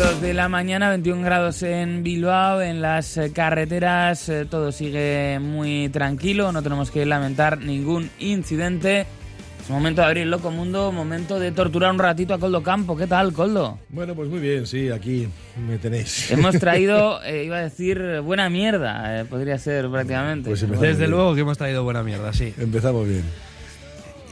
Dos de la mañana, 21 grados en Bilbao, en las eh, carreteras eh, todo sigue muy tranquilo, no tenemos que lamentar ningún incidente. Es momento de abrir el loco mundo, momento de torturar un ratito a Coldo Campo. ¿Qué tal, Coldo? Bueno, pues muy bien, sí, aquí me tenéis. Hemos traído, eh, iba a decir, buena mierda, eh, podría ser prácticamente. Pues Desde bien. luego que hemos traído buena mierda, sí. Empezamos bien.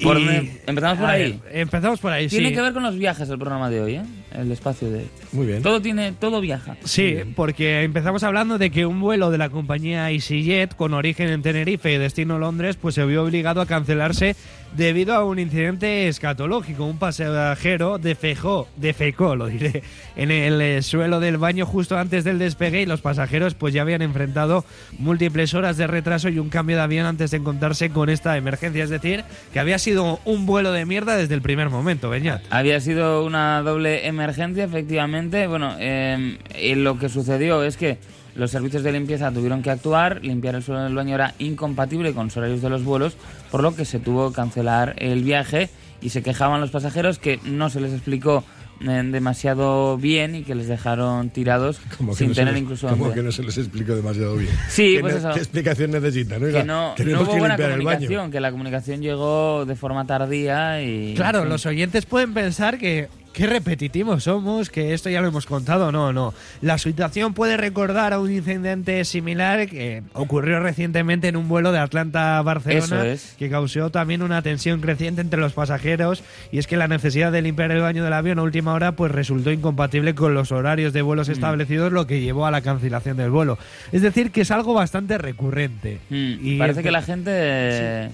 Por Y- me- empezamos por ahí. ver, empezamos por ahí, Tiene sí. que ver con los viajes el programa de hoy, ¿eh? El espacio de. Muy bien. Todo tiene, todo viaja. Sí, porque empezamos hablando de que un vuelo de la compañía EasyJet con origen en Tenerife y destino Londres pues se vio obligado a cancelarse debido a un incidente escatológico. Un pasajero defejó, defecó, lo diré, en el suelo del baño justo antes del despegue y los pasajeros pues ya habían enfrentado múltiples horas de retraso y un cambio de avión antes de encontrarse con esta emergencia. Es decir, que había sido un vuelo de mierda desde el primer momento, Beñat. Había sido una doble emergencia, efectivamente. Bueno, eh, y lo que sucedió es que los servicios de limpieza tuvieron que actuar, limpiar el suelo del baño era incompatible con los horarios de los vuelos, por lo que se tuvo que cancelar el viaje y se quejaban los pasajeros que no se les explicó eh, demasiado bien y que les dejaron tirados Como sin no tener les- incluso como que no se les explico demasiado bien. Sí, ¿Qué, pues ne- eso. ¿Qué explicación necesitan? Oiga, que no, no hubo que buena comunicación, que la comunicación llegó de forma tardía y... Claro, fin. los oyentes pueden pensar que qué repetitivos somos, que esto ya lo hemos contado. No, no. La situación puede recordar a un incidente similar que ocurrió recientemente en un vuelo de Atlanta a Barcelona, es. que causó también una tensión creciente entre los pasajeros. Y es que la necesidad de limpiar el baño del avión a última hora pues resultó incompatible con los horarios de Mm. vuelos establecidos, lo que llevó a la cancelación del vuelo. Es decir, que es algo bastante recurrente. Mm, Y parece que la gente,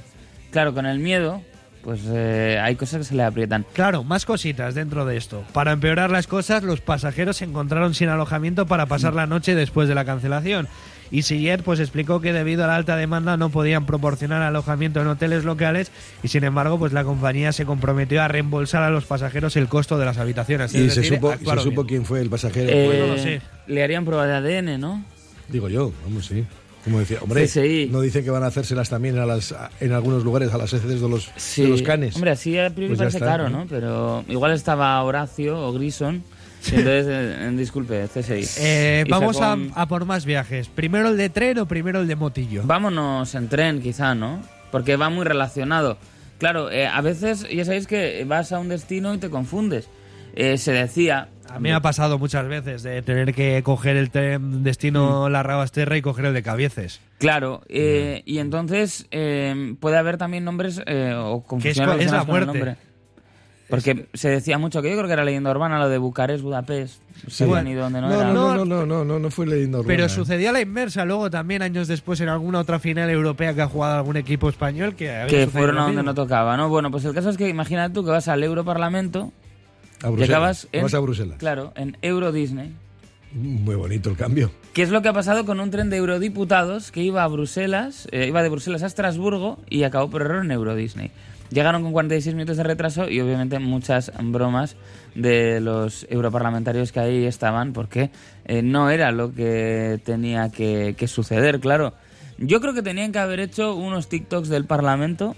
claro, con el miedo, pues eh, hay cosas que se le aprietan. Claro, más cositas dentro de esto. Para empeorar las cosas, los pasajeros se encontraron sin alojamiento para pasar la noche después de la cancelación. Y Sillet pues explicó que debido a la alta demanda no podían proporcionar alojamiento en hoteles locales y sin embargo pues la compañía se comprometió a reembolsar a los pasajeros el costo de las habitaciones. Y se decir, supo, y se supo quién fue el pasajero. Eh, Pues no lo sé. Le harían prueba de ADN, ¿no? Digo yo, vamos, sí. Como decía, hombre, CSI. no dicen que van a hacérselas también a las, en algunos lugares a las heces de los, Sí. de los canes. Hombre, así a priori Pues ya parece está, caro, ¿no? ¿no? Pero igual estaba Horacio o Grison. entonces, eh, disculpe, CSI. Eh, vamos sacó a, un- a por más viajes. ¿Primero el de tren o primero el de motillo? Vámonos en tren, quizá, ¿no? Porque va muy relacionado. Claro, eh, a veces ya sabéis que vas a un destino y te confundes. Eh, se decía... A mí me ha pasado muchas veces de tener que coger el tren destino La Rabasterra y coger el de Cabieces. Claro, eh, y entonces eh, puede haber también nombres eh, o confusión es relacionadas la con el muerte. nombre. Porque se decía mucho que yo creo que era leyenda urbana lo de Bucarest, Budapest. Se habían ido donde no, no, era. no, no, no, no, no, no fue leyenda urbana. Pero ¿eh? sucedía la inversa luego también años después en alguna otra final europea que ha jugado algún equipo español que había Que fueron a donde no tocaba, ¿no? Bueno, pues el caso es que imagínate tú que vas al Europarlamento A y Bruselas. acabas en, Vas a Bruselas. Claro, en Euro Disney. Muy bonito el cambio. ¿Qué es lo que ha pasado con un tren de eurodiputados que iba a Bruselas, eh, iba de Bruselas a Estrasburgo y acabó por error en Euro Disney? Llegaron con 46 minutos de retraso y obviamente muchas bromas de los europarlamentarios que ahí estaban porque eh, no era lo que tenía que, que suceder, claro. Yo creo que tenían que haber hecho unos TikToks del Parlamento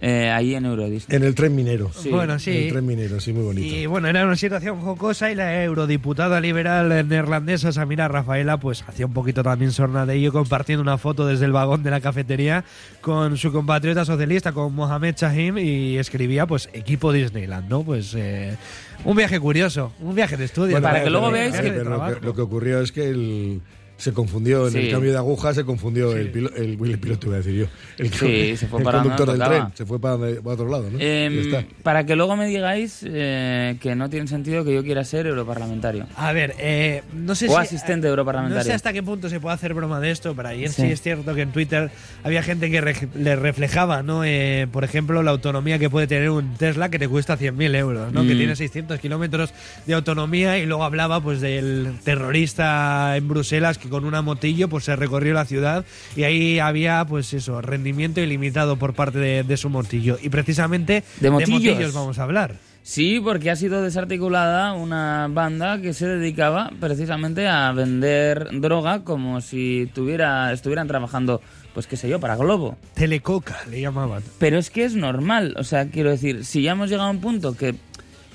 eh, ahí en Euro Disney. En el tren minero. Sí. Bueno, En sí. el tren minero, sí, muy bonito. Y bueno, era una situación jocosa y la eurodiputada liberal neerlandesa Samira Rafaela pues hacía un poquito también sorna de ello compartiendo una foto desde el vagón de la cafetería con su compatriota socialista, con Mohamed Shahim y escribía pues equipo Disneyland, ¿no? Pues eh, un viaje curioso, un viaje de estudio. Bueno, para que luego veáis lo, que, lo que ocurrió es que el, se confundió en Sí. el cambio de aguja, se confundió el, pilo- el, el piloto, iba a decir yo. El, Sí, se fue el para conductor del tocaba. tren, se fue para, otro lado, ¿no? Em, para que luego me digáis eh, que no tiene sentido que yo quiera ser europarlamentario. A ver, eh, no sé O si... asistente europarlamentario. No sé hasta qué punto se puede hacer broma de esto, pero ayer sí, Sí. es cierto que en Twitter había gente que re- le reflejaba, ¿no? Eh, por ejemplo, la autonomía que puede tener un Tesla que te cuesta 100.000 euros, ¿no? Que Mm. tiene 600 kilómetros de autonomía y luego hablaba pues del terrorista en Bruselas que con una motillo pues se recorrió la ciudad y ahí había pues eso, rendimiento ilimitado por parte de, de su motillo. Y precisamente ¿De motillos? motillos vamos a hablar. Sí, porque ha sido desarticulada una banda que se dedicaba precisamente a vender droga como si tuviera, estuvieran trabajando, pues qué sé yo, para Globo. Telecoca le llamaban. Pero es que es normal, o sea, quiero decir, si ya hemos llegado a un punto que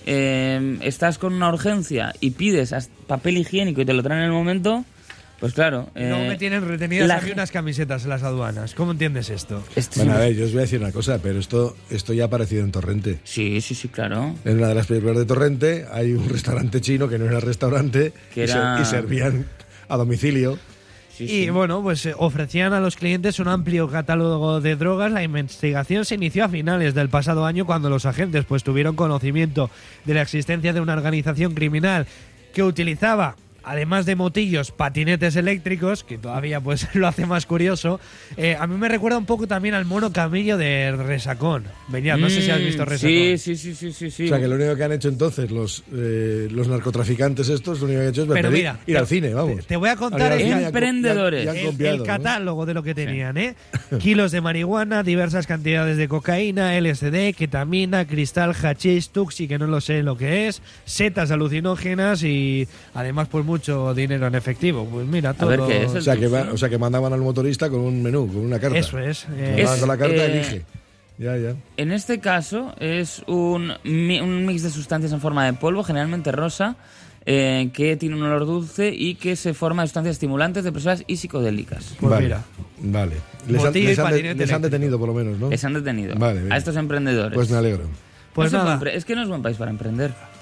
eh, estás con una urgencia y pides papel higiénico y te lo traen en el momento, pues claro. No eh, me tienen retenidas la a mí ge- unas camisetas en las aduanas. ¿Cómo entiendes esto? Esto Bueno, a ver, yo os voy a decir una cosa, pero esto, esto ya ha aparecido en Torrente. Sí, sí, sí, claro. En una de las películas de Torrente hay un restaurante chino que no era restaurante Que y se- era- y servían a domicilio. Sí, y sí. bueno, pues eh, ofrecían a los clientes un amplio catálogo de drogas. La investigación se inició a finales del pasado año cuando los agentes pues tuvieron conocimiento de la existencia de una organización criminal que utilizaba además de motillos, patinetes eléctricos, que todavía pues lo hace más curioso. Eh, a mí me recuerda un poco también al mono camillo de Resacón. Venía, no sé si has visto Mm, Resacón. Sí, sí, sí, sí, sí. sí. O sea, que lo único que han hecho entonces los, eh, los narcotraficantes estos, lo único que han hecho es Pero pedir- mira, ir te- al cine, vamos. te- voy a contar al el- Emprendedores. y han- y han el, copiado, el ¿no? catálogo de lo que tenían, ¿eh? Kilos de marihuana, diversas cantidades de cocaína, LSD, ketamina, cristal, hachís, tuxi, que no lo sé lo que es, setas alucinógenas y además pues mucho dinero en efectivo. Pues mira, todo. ver, ¿qué es el- O sea, que va- o sea, que mandaban al motorista con un menú, con una carta. Eso es. eh, Mandaban Es, con la carta, eh, elige. Ya, ya. En este caso es un, mi- un mix de sustancias en forma de polvo, generalmente rosa, eh, que tiene un olor dulce y que se forma de sustancias estimulantes, depresoras y psicodélicas. Pues vale, mira. Vale. Les han, les han de- les han detenido, por lo menos, ¿no? Les han detenido Vale, a estos emprendedores. Pues me alegro. Pues No nada. es que no es buen país para emprender.